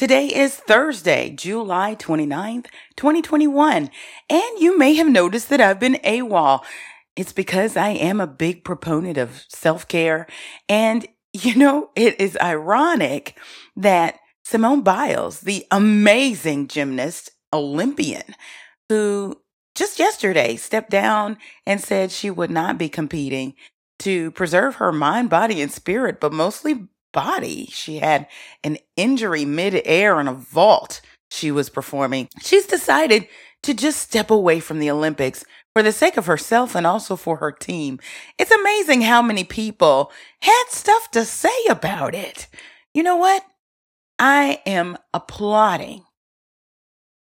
Today is Thursday, July 29th, 2021, and you may have noticed that I've been AWOL. It's because I am a big proponent of self care. And, you know, it is ironic that Simone Biles, the amazing gymnast, Olympian, who just yesterday stepped down and said she would not be competing to preserve her mind, body, and spirit, but mostly body. She had an injury mid-air on a vault she was performing. She's decided to just step away from the Olympics for the sake of herself and also for her team. It's amazing how many people had stuff to say about it. You know what? I am applauding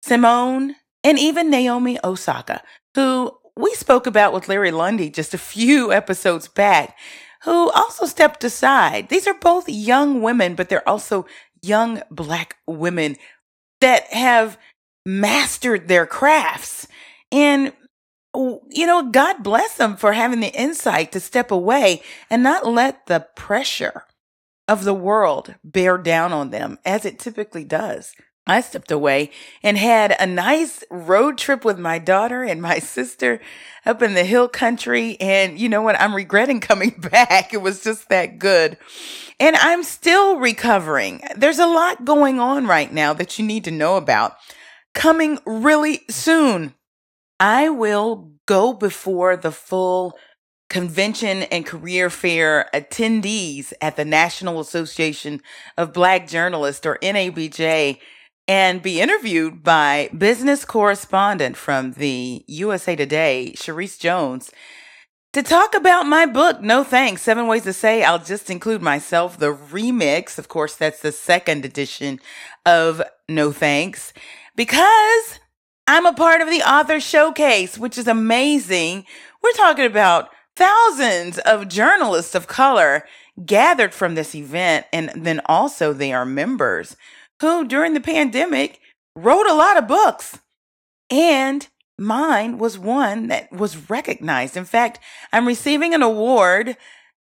Simone and even Naomi Osaka, who we spoke about with Larry Lundy just a few episodes back, who also stepped aside. These are both young women, but they're also young black women that have mastered their crafts. And, you know, God bless them for having the insight to step away and not let the pressure of the world bear down on them as it typically does. I stepped away and had a nice road trip with my daughter and my sister up in the hill country. And you know what? I'm regretting coming back. It was just that good. And I'm still recovering. There's a lot going on right now that you need to know about coming really soon. I will go before the full convention and career fair attendees at the National Association of Black Journalists or NABJ and be interviewed by business correspondent from the USA Today, Charisse Jones, to talk about my book, No Thanks Seven Ways to Say I'll Just Include Myself, the remix. Of course, that's the second edition of No Thanks, because I'm a part of the author showcase, which is amazing. We're talking about thousands of journalists of color gathered from this event, and then also they are members who during the pandemic wrote a lot of books. And mine was one that was recognized. In fact, I'm receiving an award,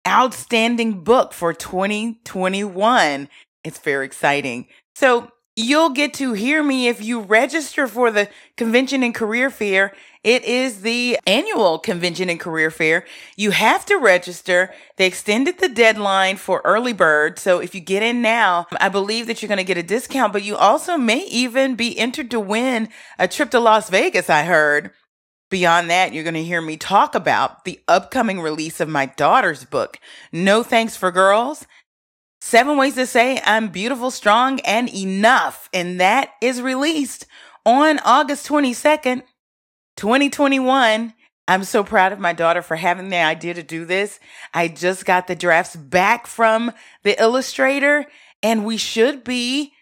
Outstanding Book for 2021. It's very exciting. So You'll get to hear me if you register for the convention and career fair. It is the annual convention and career fair. You have to register. They extended the deadline for early bird. So if you get in now, I believe that you're going to get a discount, but you also may even be entered to win a trip to Las Vegas, I heard. Beyond that, you're going to hear me talk about the upcoming release of my daughter's book, No Thanks for Girls. Seven Ways to Say I'm Beautiful, Strong, and Enough. And that is released on August 22nd, 2021. I'm so proud of my daughter for having the idea to do this. I just got the drafts back from the illustrator, and we should be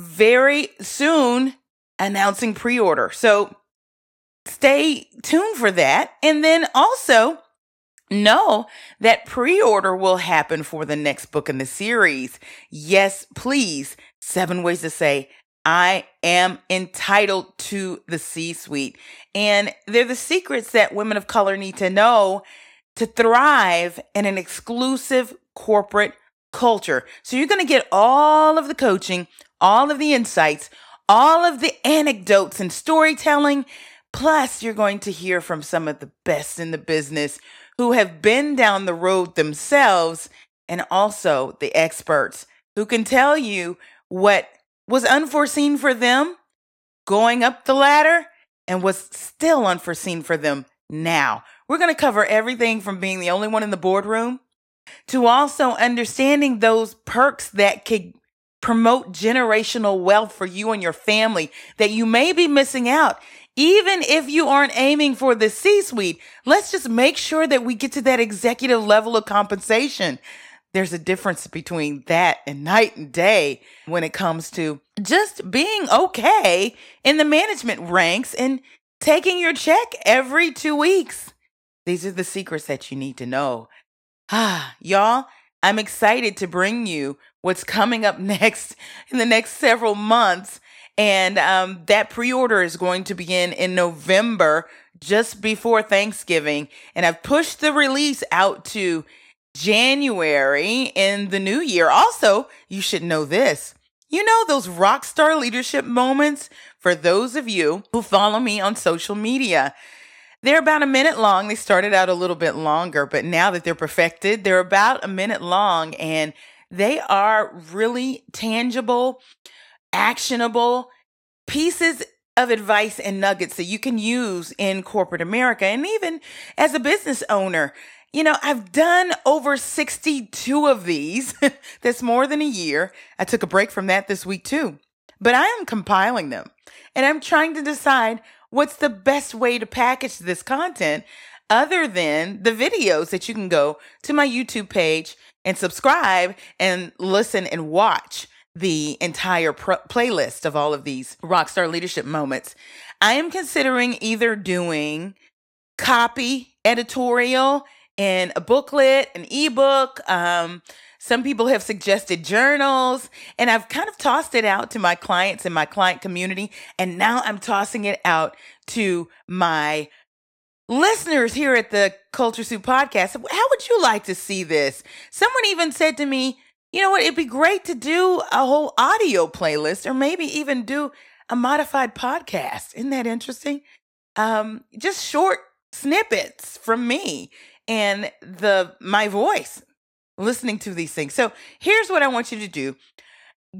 very soon announcing pre order. So stay tuned for that. And then also, know that pre-order will happen for the next book in the series. Yes, please. Seven ways to say I am entitled to the C suite. And they're the secrets that women of color need to know to thrive in an exclusive corporate culture. So you're going to get all of the coaching, all of the insights, all of the anecdotes and storytelling. Plus, you're going to hear from some of the best in the business who have been down the road themselves and also the experts who can tell you what was unforeseen for them going up the ladder and was still unforeseen for them now. We're going to cover everything from being the only one in the boardroom to also understanding those perks that could promote generational wealth for you and your family that you may be missing out even if you aren't aiming for the C suite, let's just make sure that we get to that executive level of compensation. There's a difference between that and night and day when it comes to just being okay in the management ranks and taking your check every two weeks. These are the secrets that you need to know. Ah, y'all, I'm excited to bring you what's coming up next in the next several months and um, that pre order is going to begin in November, just before Thanksgiving. And I've pushed the release out to January in the new year. Also, you should know this You know, those rock star leadership moments for those of you who follow me on social media. They're about a minute long. They started out a little bit longer, but now that they're perfected, they're about a minute long and they are really tangible, actionable pieces of advice and nuggets that you can use in corporate America and even as a business owner. You know, I've done over 62 of these. That's more than a year. I took a break from that this week too. But I am compiling them and I'm trying to decide what's the best way to package this content other than the videos that you can go to my YouTube page and subscribe and listen and watch the entire playlist of all of these rockstar leadership moments. I am considering either doing copy editorial in a booklet, an ebook. Um, some people have suggested journals, and I've kind of tossed it out to my clients and my client community. And now I'm tossing it out to my listeners here at the Culture Soup podcast. How would you like to see this? Someone even said to me, you know what? It'd be great to do a whole audio playlist or maybe even do a modified podcast. Isn't that interesting? Um, just short snippets from me and the my voice listening to these things. So here's what I want you to do.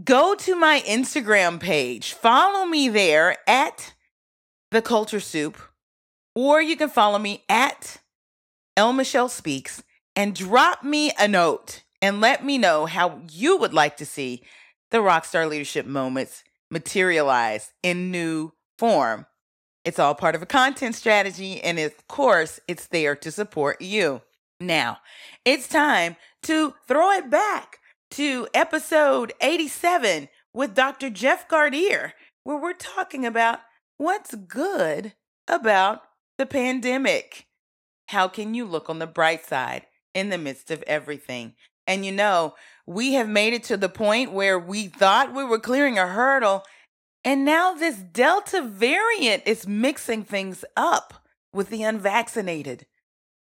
Go to my Instagram page. Follow me there at the culture soup, or you can follow me at L. Michelle Speaks and drop me a note and let me know how you would like to see the Rockstar Leadership Moments materialize in new form. It's all part of a content strategy, and of course, it's there to support you. Now, it's time to throw it back to episode 87 with Dr. Jeff Gardere, where we're talking about what's good about the pandemic. How can you look on the bright side in the midst of everything? And you know, we have made it to the point where we thought we were clearing a hurdle. And now this Delta variant is mixing things up with the unvaccinated.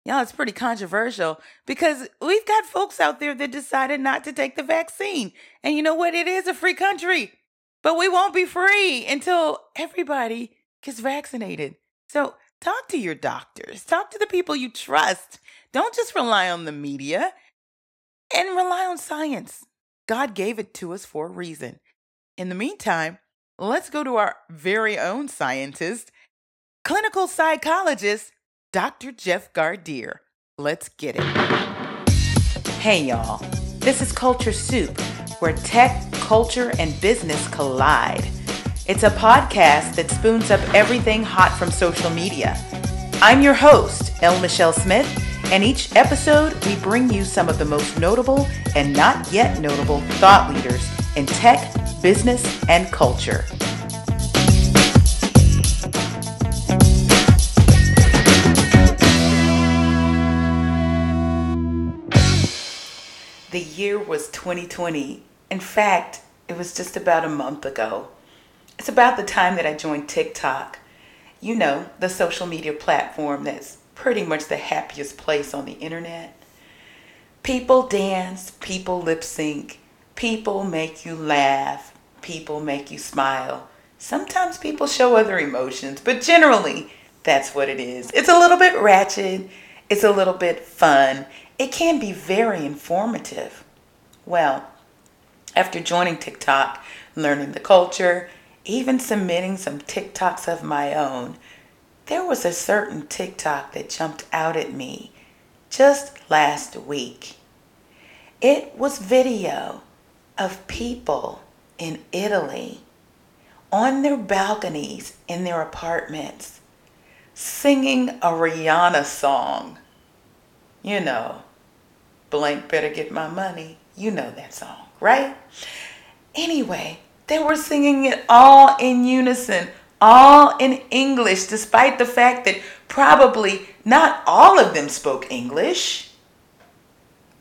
Y'all, it's pretty controversial because we've got folks out there that decided not to take the vaccine. And you know what? It is a free country, but we won't be free until everybody gets vaccinated. So talk to your doctors, talk to the people you trust. Don't just rely on the media and rely on science. God gave it to us for a reason. In the meantime, let's go to our very own scientist, clinical psychologist, Dr. Jeff Gardere. Let's get it. Hey, y'all. This is Culture Soup, where tech, culture, and business collide. It's a podcast that spoons up everything hot from social media. I'm your host, L. Michelle Smith and each episode, we bring you some of the most notable and not yet notable thought leaders in tech, business, and culture. The year was 2020. In fact, it was just about a month ago. It's about the time that I joined TikTok. You know, the social media platform that's pretty much the happiest place on the internet. People dance, people lip sync, people make you laugh, people make you smile. Sometimes people show other emotions, but generally, that's what it is. It's a little bit ratchet, it's a little bit fun, it can be very informative. Well, after joining TikTok, learning the culture, even submitting some TikToks of my own, there was a certain TikTok that jumped out at me just last week. It was video of people in Italy on their balconies in their apartments singing a Rihanna song. You know, blank better get my money. You know that song, right? Anyway, they were singing it all in unison all in English, despite the fact that probably not all of them spoke English.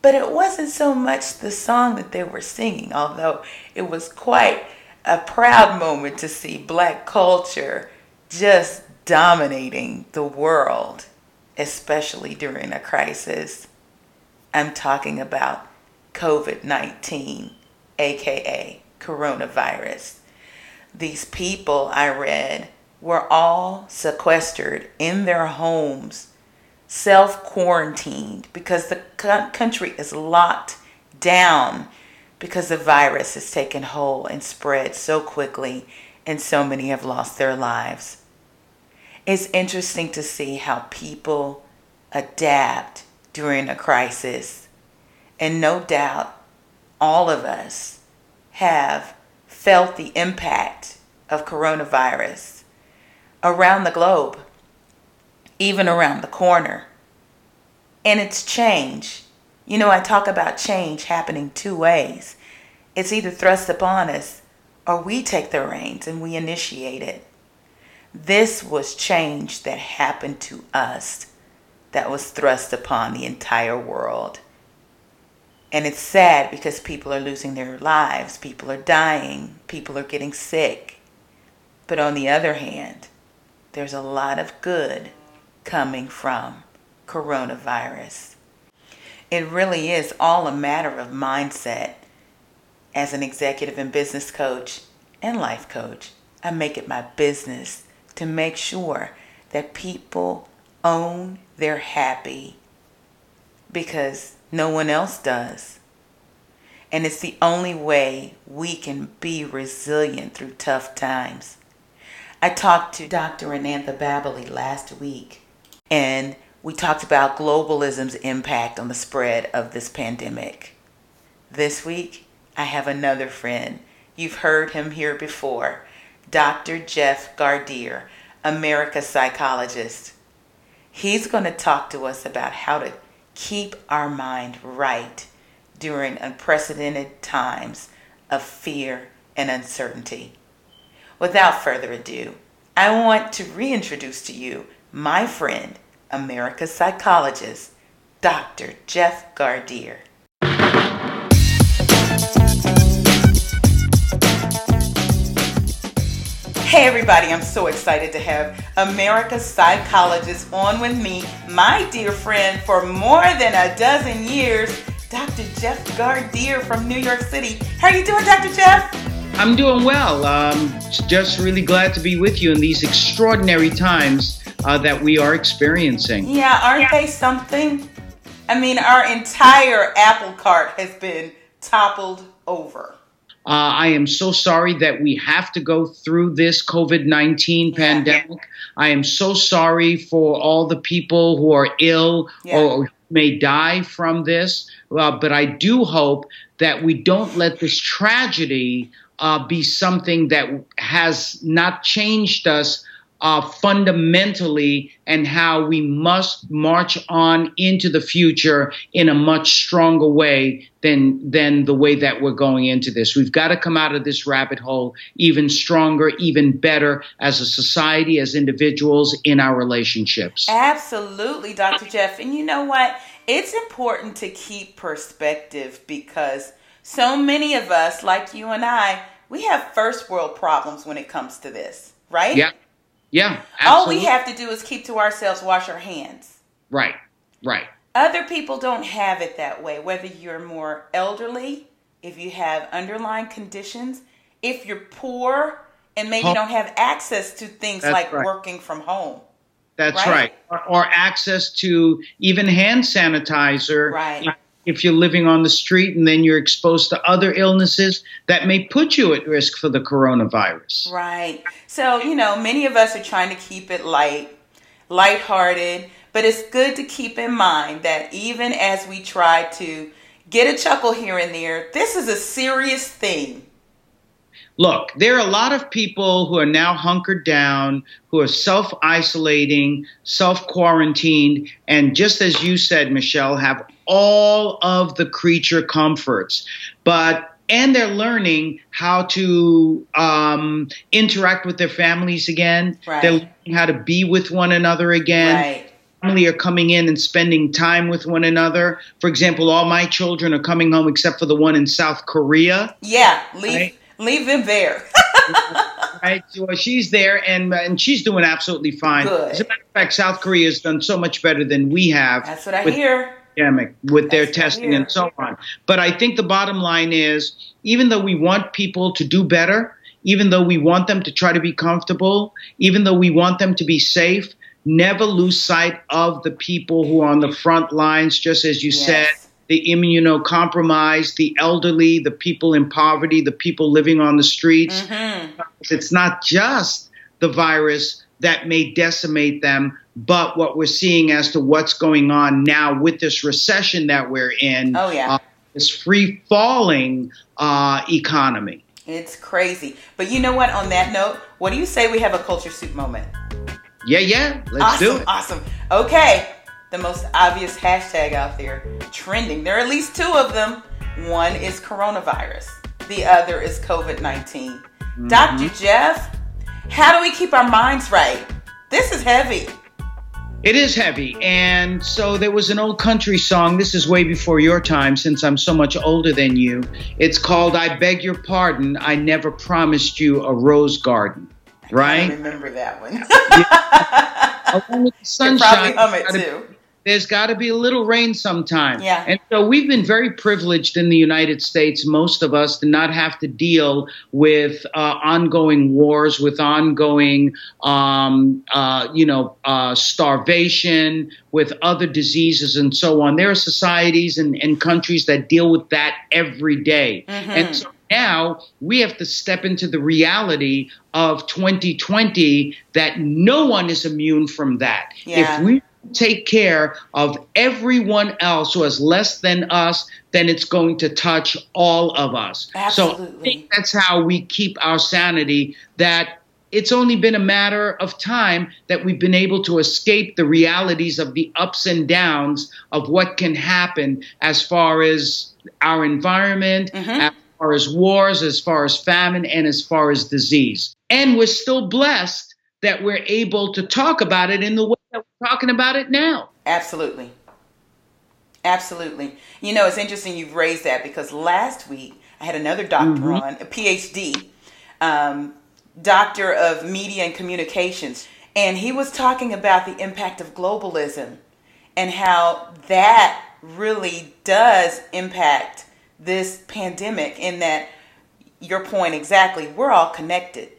But it wasn't so much the song that they were singing, although it was quite a proud moment to see black culture just dominating the world, especially during a crisis. I'm talking about COVID 19, aka coronavirus. These people I read were all sequestered in their homes, self quarantined because the country is locked down because the virus has taken hold and spread so quickly, and so many have lost their lives. It's interesting to see how people adapt during a crisis. And no doubt, all of us have felt the impact of coronavirus around the globe, even around the corner. And it's change. You know, I talk about change happening two ways it's either thrust upon us or we take the reins and we initiate it. This was change that happened to us that was thrust upon the entire world. And it's sad because people are losing their lives, people are dying, people are getting sick. But on the other hand, there's a lot of good coming from coronavirus. It really is all a matter of mindset. As an executive and business coach and life coach, I make it my business to make sure that people own their happy because no one else does. And it's the only way we can be resilient through tough times. I talked to Dr. Anantha Babbili last week, and we talked about globalism's impact on the spread of this pandemic. This week, I have another friend. You've heard him here before, Dr. Jeff Gardere, America's psychologist. He's going to talk to us about how to keep our mind right during unprecedented times of fear and uncertainty. Without further ado, I want to reintroduce to you my friend, America's psychologist, Dr. Jeff Gardere. Hey everybody, I'm so excited to have America's psychologist on with me, my dear friend for more than a dozen years, Dr. Jeff Gardere from New York City. How are you doing, Dr. Jeff? I'm doing well. Um, just really glad to be with you in these extraordinary times uh, that we are experiencing. Yeah, aren't yeah. they something? I mean, our entire apple cart has been toppled over. Uh, I am so sorry that we have to go through this COVID 19 yeah. pandemic. I am so sorry for all the people who are ill yeah. or may die from this. Uh, but I do hope that we don't let this tragedy uh, be something that has not changed us uh, fundamentally and how we must march on into the future in a much stronger way than than the way that we're going into this. We've got to come out of this rabbit hole even stronger, even better as a society, as individuals in our relationships. Absolutely, Dr. Jeff. And you know what? It's important to keep perspective because so many of us, like you and I, we have first world problems when it comes to this, right? Yeah. Yeah. Absolutely. All we have to do is keep to ourselves, wash our hands. Right. Right. Other people don't have it that way, whether you're more elderly, if you have underlying conditions, if you're poor and maybe home. don't have access to things That's like right. working from home. That's right. right. Or, or, access to even hand sanitizer. Right if you're living on the street and then you're exposed to other illnesses that may put you at risk for the coronavirus. Right. So, you know, many of us are trying to keep it light, lighthearted, but it's good to keep in mind that even as we try to get a chuckle here and there, this is a serious thing. Look, there are a lot of people who are now hunkered down, who are self isolating, self quarantined, and just as you said, Michelle, have all of the creature comforts. But and they're learning how to um, interact with their families again. Right. They're learning how to be with one another again. Right. Family are coming in and spending time with one another. For example, all my children are coming home except for the one in South Korea. Yeah, leave right? leave them there. right, so she's there and and she's doing absolutely fine. Good. As a matter of fact, South Korea has done so much better than we have. That's what I hear with their testing and so on. But I think the bottom line is even though we want people to do better, even though we want them to try to be comfortable, even though we want them to be safe, never lose sight of the people who are on the front lines, just as you yes. said the immunocompromised, the elderly, the people in poverty, the people living on the streets. Mm-hmm. It's not just the virus that may decimate them, but what we're seeing as to what's going on now with this recession that we're in. Oh, yeah. Uh, this free falling uh, economy. It's crazy. But you know what? On that note, what do you say we have a culture soup moment? Yeah, yeah. Let's awesome, do it. Awesome. Okay. The most obvious hashtag out there trending. There are at least two of them. One is coronavirus, the other is COVID 19. Mm-hmm. Dr. Jeff, how do we keep our minds right? This is heavy. It is heavy. And so there was an old country song. This is way before your time, since I'm so much older than you. It's called I Beg Your Pardon, I Never Promised You a Rose Garden. Right? I remember that one. yeah. The sunshine. Probably hum it too there's got to be a little rain sometime. Yeah. And so we've been very privileged in the United States, most of us, to not have to deal with uh, ongoing wars, with ongoing, um, uh, you know, uh, starvation, with other diseases and so on. There are societies and, and countries that deal with that every day. Mm-hmm. And so now we have to step into the reality of 2020 that no one is immune from that. Yeah. If we take care of everyone else who has less than us, then it's going to touch all of us. Absolutely. So I think that's how we keep our sanity that it's only been a matter of time that we've been able to escape the realities of the ups and downs of what can happen as far as our environment, mm-hmm. as far as wars, as far as famine, and as far as disease. And we're still blessed that we're able to talk about it in the way that we're talking about it now. Absolutely. Absolutely. You know, it's interesting you've raised that because last week I had another doctor mm-hmm. on, a PhD, um, doctor of media and communications, and he was talking about the impact of globalism and how that really does impact this pandemic in that your point exactly, we're all connected.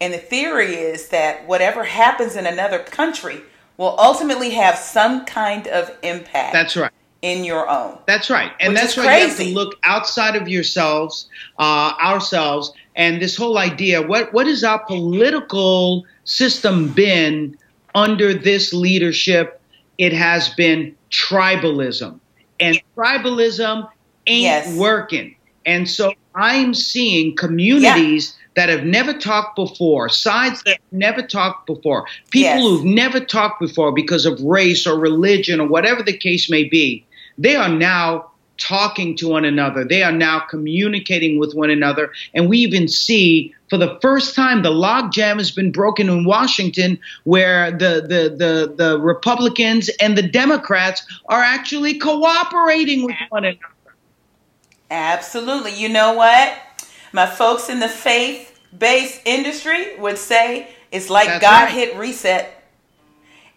And the theory is that whatever happens in another country will ultimately have some kind of impact. That's right. In your own. That's right. And that's why you have to look outside of yourselves, uh, ourselves, and this whole idea what, what has our political system been under this leadership? It has been tribalism. And tribalism ain't yes. working. And so I'm seeing communities that have never talked before, sides that have never talked before, people yes. who've never talked before because of race or religion or whatever the case may be, they are now talking to one another. They are now communicating with one another. And we even see for the first time the logjam has been broken in Washington where the, the, the, the Republicans and the Democrats are actually cooperating with one another. Absolutely. You know what? My folks in the faith based industry would say it's like That's God right. hit reset.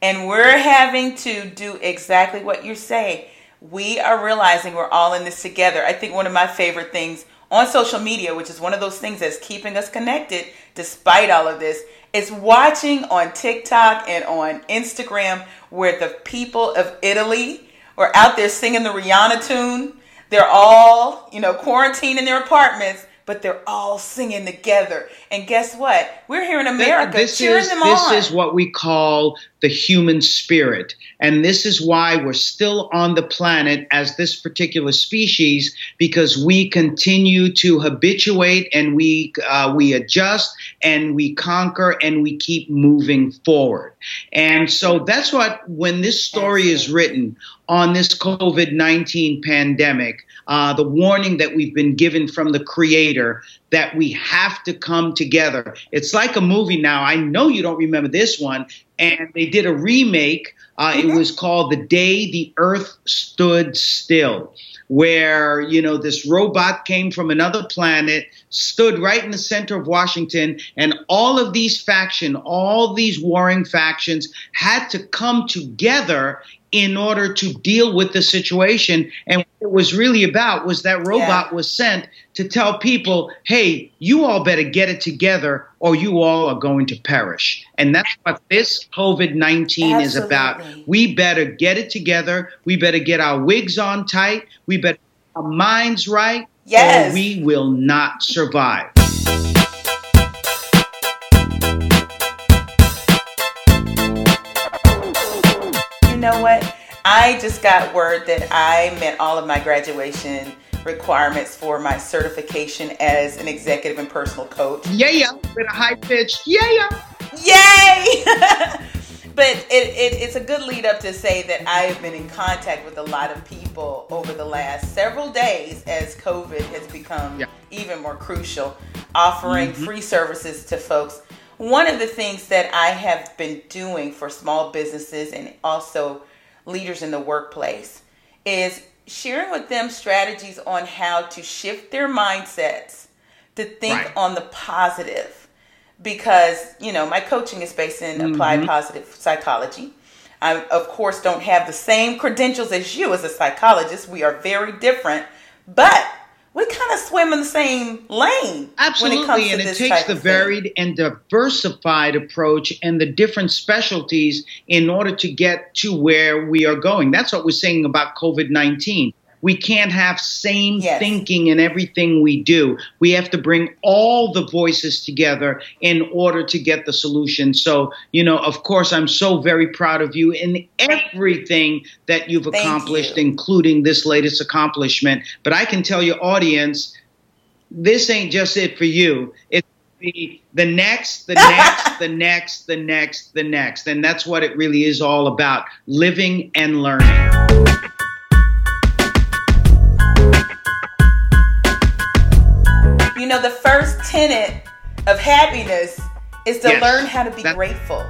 And we're having to do exactly what you're saying. We are realizing we're all in this together. I think one of my favorite things on social media, which is one of those things that's keeping us connected despite all of this, is watching on TikTok and on Instagram where the people of Italy are out there singing the Rihanna tune. They're all, you know, quarantined in their apartments but they're all singing together. And guess what? We're here in America this cheering is, them this on. This is what we call the human spirit. And this is why we're still on the planet as this particular species, because we continue to habituate and we, uh, we adjust and we conquer and we keep moving forward. And so that's what, when this story is written on this COVID 19 pandemic, uh, the warning that we've been given from the creator that we have to come together. It's like a movie now. I know you don't remember this one. And they did a remake. Uh, mm-hmm. It was called The Day the Earth Stood Still, where, you know, this robot came from another planet, stood right in the center of Washington, and all of these factions, all these warring factions had to come together in order to deal with the situation. And what it was really about was that robot yeah. was sent to tell people, hey, you all better get it together or you all are going to perish. And that's what this COVID 19 is about. We better get it together. We better get our wigs on tight. We better our minds right. Yes. Or we will not survive. Know what? I just got word that I met all of my graduation requirements for my certification as an executive and personal coach. Yeah, yeah, with a high pitch. Yeah, yeah. Yay! but it, it, it's a good lead up to say that I have been in contact with a lot of people over the last several days as COVID has become yeah. even more crucial, offering mm-hmm. free services to folks one of the things that I have been doing for small businesses and also leaders in the workplace is sharing with them strategies on how to shift their mindsets to think right. on the positive because you know my coaching is based in mm-hmm. applied positive psychology i of course don't have the same credentials as you as a psychologist we are very different but we kind of swim in the same lane. Absolutely, and it takes the varied and diversified approach and the different specialties in order to get to where we are going. That's what we're saying about COVID 19. We can't have same yes. thinking in everything we do. We have to bring all the voices together in order to get the solution. So, you know, of course, I'm so very proud of you in everything that you've Thank accomplished, you. including this latest accomplishment. But I can tell your audience, this ain't just it for you. It's the, the next, the next, the next, the next, the next. And that's what it really is all about living and learning. Know, the first tenet of happiness is to yes, learn how to be grateful.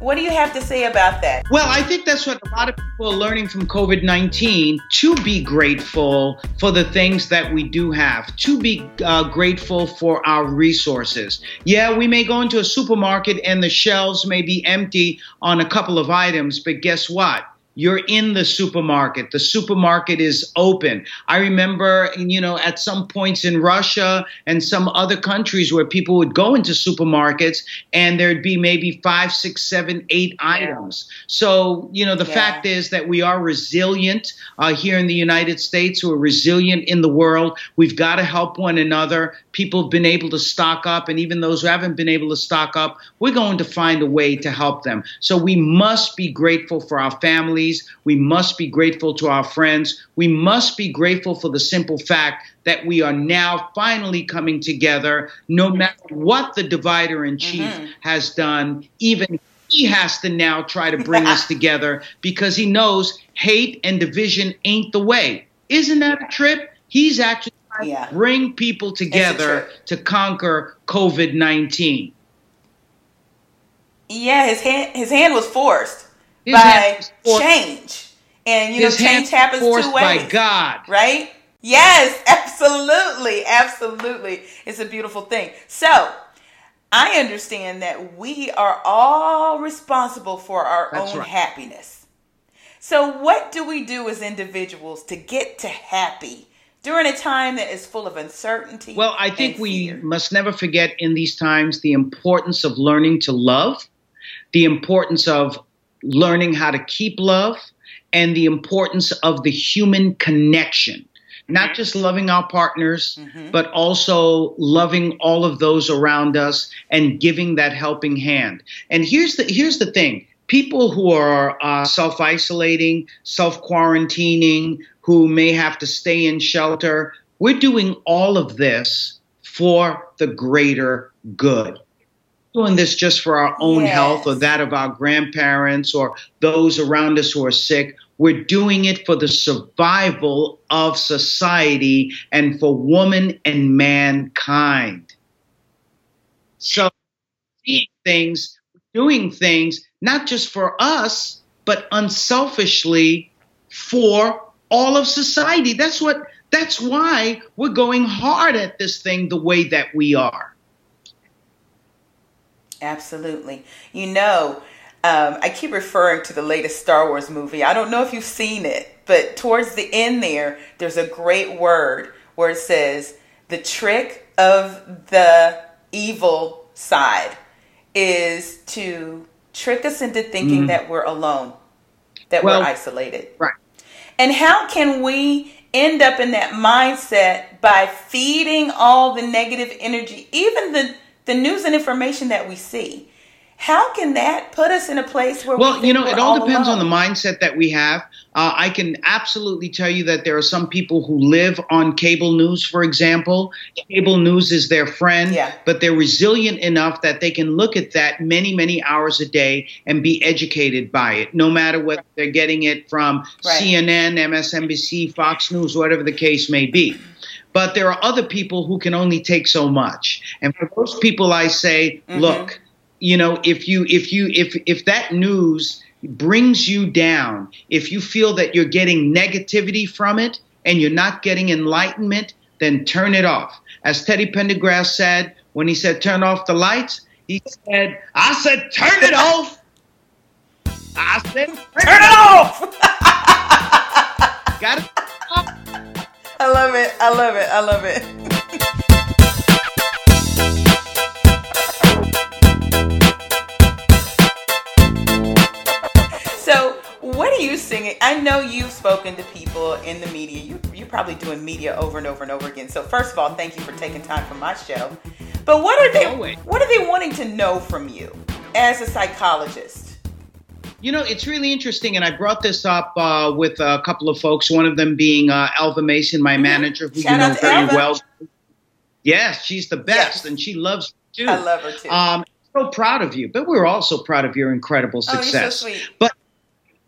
What do you have to say about that? Well, I think that's what a lot of people are learning from COVID 19 to be grateful for the things that we do have, to be uh, grateful for our resources. Yeah, we may go into a supermarket and the shelves may be empty on a couple of items, but guess what? You're in the supermarket. The supermarket is open. I remember, you know, at some points in Russia and some other countries where people would go into supermarkets and there'd be maybe five, six, seven, eight yeah. items. So, you know, the yeah. fact is that we are resilient uh, here in the United States. We're resilient in the world. We've got to help one another. People have been able to stock up, and even those who haven't been able to stock up, we're going to find a way to help them. So we must be grateful for our families families. We must be grateful to our friends. We must be grateful for the simple fact that we are now finally coming together, no matter what the divider in chief mm-hmm. has done, even he has to now try to bring us together because he knows hate and division ain't the way. Isn't that a trip? He's actually trying yeah. to bring people together to conquer COVID 19. Yeah, his hand his hand was forced his by change. And you know, change happens two ways. By God. Right? Yes, absolutely. Absolutely. It's a beautiful thing. So I understand that we are all responsible for our That's own right. happiness. So, what do we do as individuals to get to happy during a time that is full of uncertainty? Well, I think we must never forget in these times the importance of learning to love, the importance of learning how to keep love, and the importance of the human connection. Not just loving our partners, mm-hmm. but also loving all of those around us and giving that helping hand. And here's the here's the thing: people who are uh, self isolating, self quarantining, who may have to stay in shelter, we're doing all of this for the greater good doing this just for our own yes. health or that of our grandparents or those around us who are sick. We're doing it for the survival of society and for woman and mankind. So, seeing things, doing things, not just for us, but unselfishly for all of society. That's what, that's why we're going hard at this thing the way that we are. Absolutely. You know, Um, I keep referring to the latest Star Wars movie. I don't know if you've seen it, but towards the end there, there's a great word where it says the trick of the evil side is to trick us into thinking mm-hmm. that we're alone, that well, we're isolated. Right. And how can we end up in that mindset by feeding all the negative energy, even the, the news and information that we see? How can that put us in a place where well, we you know, it all depends alone? on the mindset that we have. Uh, I can absolutely tell you that there are some people who live on cable news, for example. Cable news is their friend, yeah. but they're resilient enough that they can look at that many, many hours a day and be educated by it, no matter whether they're getting it from right. CNN, MSNBC, Fox News, whatever the case may be but there are other people who can only take so much. And for those people, I say, mm-hmm. look, you know if you if you if if that news brings you down if you feel that you're getting negativity from it and you're not getting enlightenment then turn it off as teddy pendergrass said when he said turn off the lights he said i said turn it off i said turn, turn it off i love it i love it so, what are you singing? I know you've spoken to people in the media. You, you're probably doing media over and over and over again. So first of all, thank you for taking time from my show. But what are they? What are they wanting to know from you as a psychologist? You know, it's really interesting, and I brought this up uh, with a couple of folks. One of them being uh, Elva Mason, my mm-hmm. manager, who Shout you know very well. Yes, she's the best, yes. and she loves you too. I love her too. Um, so proud of you, but we're also proud of your incredible success. Oh, you're so sweet. But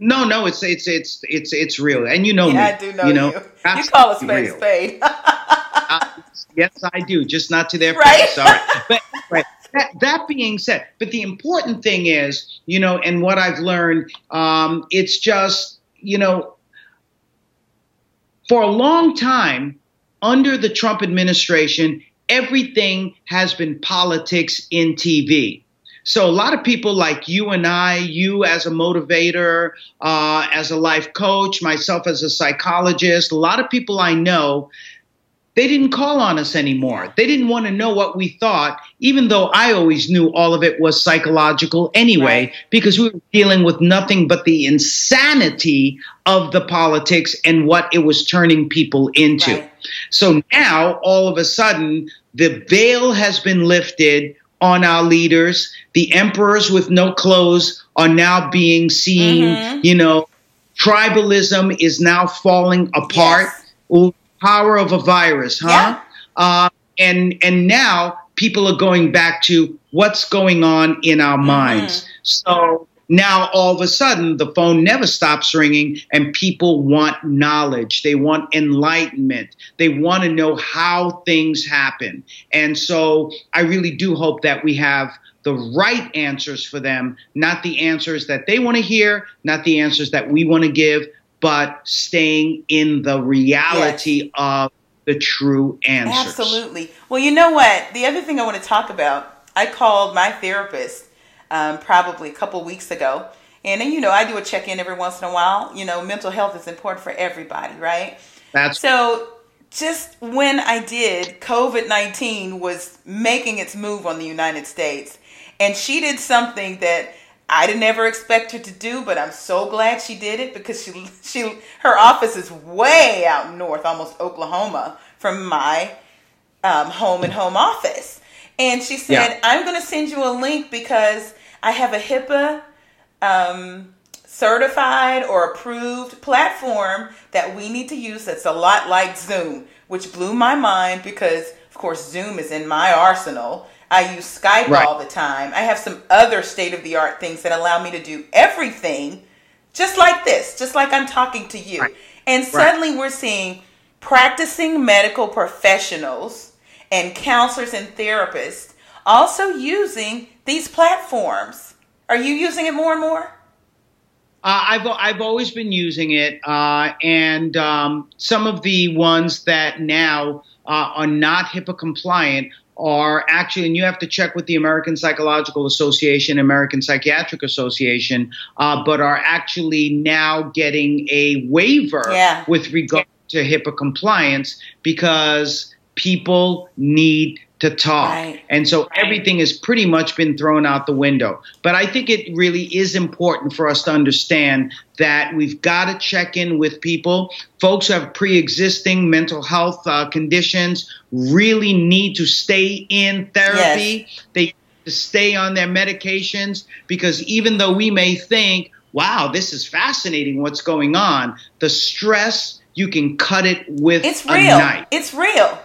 no, no, it's it's it's it's it's real, and you know yeah, me. I do know you. Know, you, you call a spade real. spade. uh, yes, I do, just not to their right? face. Sorry, but. That, that being said, but the important thing is, you know, and what I've learned, um, it's just, you know, for a long time under the Trump administration, everything has been politics in TV. So a lot of people like you and I, you as a motivator, uh, as a life coach, myself as a psychologist, a lot of people I know, they didn't call on us anymore. They didn't want to know what we thought, even though I always knew all of it was psychological anyway, right. because we were dealing with nothing but the insanity of the politics and what it was turning people into. Right. So now, all of a sudden, the veil has been lifted on our leaders. The emperors with no clothes are now being seen. Mm-hmm. You know, tribalism is now falling apart. Yes. Power of a virus, huh? Yeah. Uh, and and now people are going back to what's going on in our mm-hmm. minds. So now all of a sudden the phone never stops ringing and people want knowledge they want enlightenment they want to know how things happen and so i really do hope that we have the right answers for them not the answers that they want to hear not the answers that we want to give but staying in the reality yes. of the true answers absolutely well you know what the other thing i want to talk about i called my therapist um, probably a couple weeks ago. And then, you know, I do a check in every once in a while. You know, mental health is important for everybody, right? That's so. Just when I did, COVID 19 was making its move on the United States. And she did something that I didn't ever expect her to do, but I'm so glad she did it because she she her office is way out north, almost Oklahoma, from my um, home and home office. And she said, yeah. "I'm going to send you a link because I have a HIPAA um, certified or approved platform that we need to use that's a lot like Zoom, which blew my mind because, of course, Zoom is in my arsenal. I use Skype right. all the time. I have some other state of the art things that allow me to do everything just like this, just like I'm talking to you. Right. And suddenly right. we're seeing practicing medical professionals and counselors and therapists also using these platforms. Are you using it more and more? Uh, I've I've always been using it, uh, and um, some of the ones that now uh, are not HIPAA compliant are actually, and you have to check with the American Psychological Association, American Psychiatric Association, uh, but are actually now getting a waiver yeah. with regard to HIPAA compliance because people need to talk. Right. And so everything has pretty much been thrown out the window. But I think it really is important for us to understand that we've got to check in with people. Folks who have pre existing mental health uh, conditions really need to stay in therapy. Yes. They to stay on their medications because even though we may think, wow, this is fascinating what's going on, the stress, you can cut it with it's real. It's real.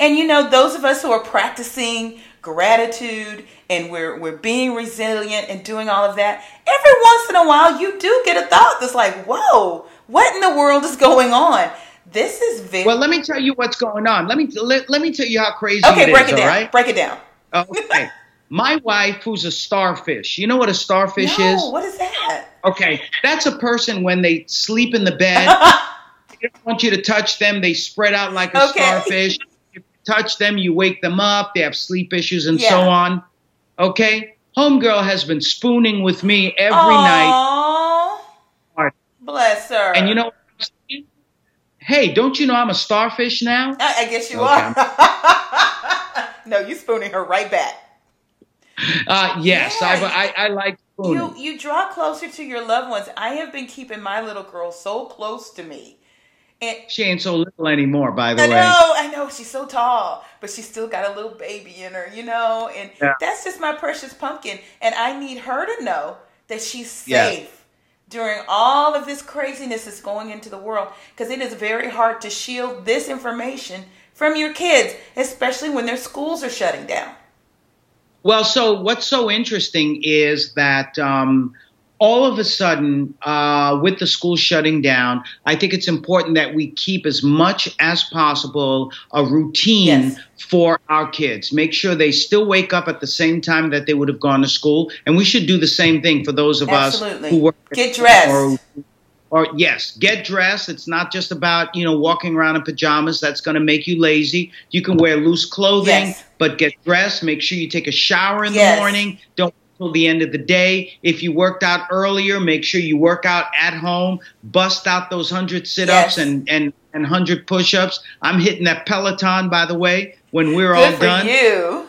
And you know, those of us who are practicing gratitude and we're we're being resilient and doing all of that, every once in a while you do get a thought that's like, "Whoa, what in the world is going on?" This is very Well, let me tell you what's going on. Let me let, let me tell you how crazy Okay, it break is, it down. right? Break it down. Okay. My wife, who's a starfish, you know what a starfish no, is? what is that? Okay, that's a person when they sleep in the bed. they don't want you to touch them. They spread out like a Okay. starfish. Touch them, you wake them up. They have sleep issues and Yeah. so on. Okay, homegirl has been spooning with me every night. Bless her. And you know, what I'm saying? hey, don't you know I'm a starfish now? I, I guess you Okay. are. no, you spooning her right back. Uh, yes, Yeah. I, I, I like spooning. You you draw closer to your loved ones. I have been keeping my little girl so close to me. And She ain't so little anymore, by the I way. I know, I know, she's so tall, but she's still got a little baby in her, you know, and Yeah. that's just my precious pumpkin. And I need her to know that she's safe Yes. during all of this craziness that's going into the world. Because it is very hard to shield this information from your kids, especially when their schools are shutting down. Well, so what's so interesting is that um, all of a sudden, uh, with the school shutting down, I think it's important that we keep as much as possible a routine Yes. for our kids. Make sure they still wake up at the same time that they would have gone to school, and we should do the same thing for those of Absolutely. us who work. Get dressed. Or, or yes, get dressed. It's not just about you know walking around in pajamas. That's going to make you lazy. You can wear loose clothing, Yes. but get dressed. Make sure you take a shower in Yes. the morning. Don't till the end of the day. If you worked out earlier, make sure you work out at home. Bust out those hundred sit-ups Yes. and and and hundred push-ups. I'm hitting that Peloton, by the way. When we're Good all for done, you.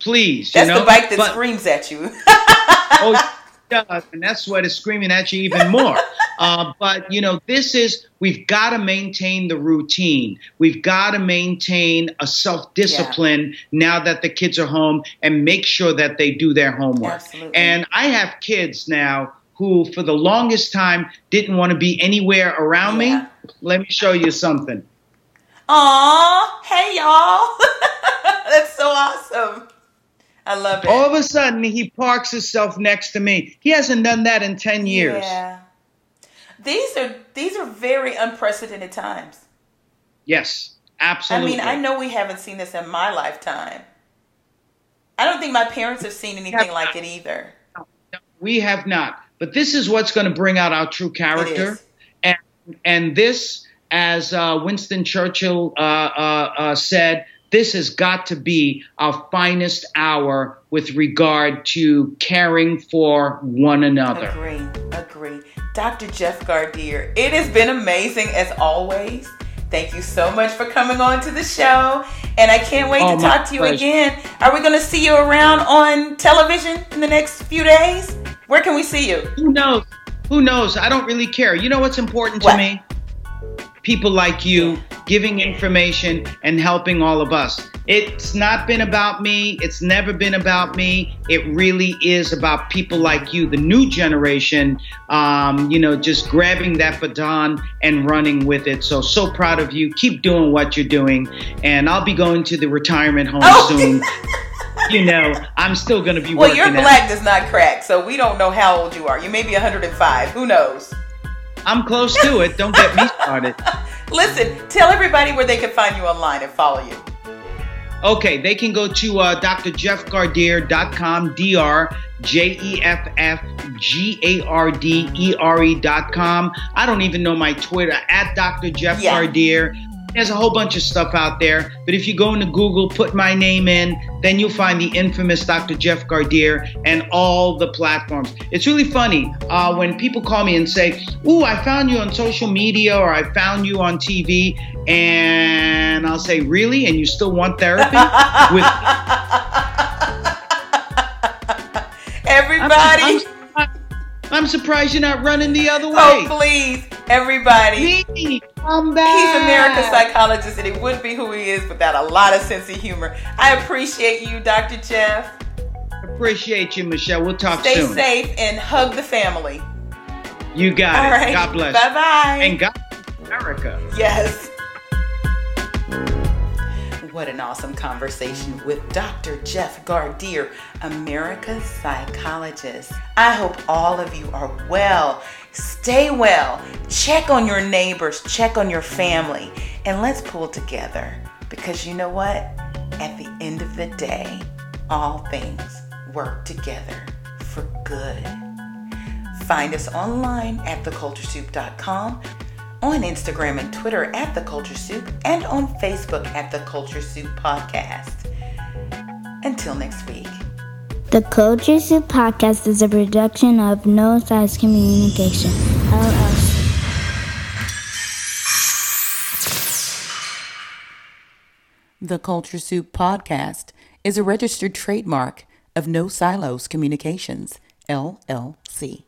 please. That's you know? the bike that But- screams at you. oh, it does, and that's what is screaming at you even more. Uh, but you know, this is we've got to maintain the routine. We've got to maintain a self discipline now that the kids are home, and make sure that they do their homework. Absolutely. And I have kids now who, for the longest time, didn't want to be anywhere around Yeah. me. Let me show you something. Aw, hey y'all. That's so awesome. I love it. All of a sudden, he parks himself next to me. He hasn't done that in ten years. Yeah. These are these are very unprecedented times. Yes, absolutely. I mean, I know we haven't seen this in my lifetime. I don't think my parents have seen anything like it either. We have not. But this is what's going to bring out our true character. And, and this, as uh, Winston Churchill uh, uh, uh, said, this has got to be our finest hour with regard to caring for one another. Agree, agree. Dr. Jeff Gardere, it has been amazing as always. Thank you so much for coming on to the show. And I can't wait Oh, to talk to you pleasure. again. Are we going to see you around on television in the next few days? Where can we see you? Who knows? Who knows? I don't really care. You know what's important to me? People like you giving information and helping all of us. It's not been about me. It's never been about me. It really is about people like you, the new generation, um, you know, just grabbing that baton and running with it. So, so proud of you. Keep doing what you're doing. And I'll be going to the retirement home Oh. soon. you know, I'm still going to be Well, working your black does not crack, so we don't know how old you are. You may be 105. Who knows? I'm close to it. Don't get me started. Listen, tell everybody where they can find you online and follow you. Okay, they can go to uh, drjeffgardere.com, D R J E F F G A R D E R E.com. I don't even know my Twitter, at Dr. Jeff Yeah. Gardere. There's a whole bunch of stuff out there. But if you go into Google, put my name in, then you'll find the infamous Dr. Jeff Gardere and all the platforms. It's really funny uh, when people call me and say, Ooh, I found you on social media or I found you on TV. And I'll say, Really? And you still want therapy? With Everybody. I'm, I'm, I'm, surprised you're not running the other way. Oh, please. Everybody. Me, come back. He's America's psychologist, and he wouldn't be who he is without a lot of sense of humor. I appreciate you, Dr. Jeff. Appreciate you, Michelle. We'll talk Stay soon. Stay safe and hug the family. You got All it. Right. God bless. Bye bye. And God America. Yes. What an awesome conversation with Dr. Jeff Gardere, America's psychologist. I hope all of you are well. Stay well. Check on your neighbors, check on your family, and let's pull together because you know what? At the end of the day, all things work together for good. Find us online at theculturesoup.com on Instagram and Twitter at The Culture Soup, and on Facebook at The Culture Soup Podcast. Until next week. The Culture Soup Podcast is a production of No Silos Communication, LLC. The Culture Soup Podcast is a registered trademark of No Silos Communications, LLC.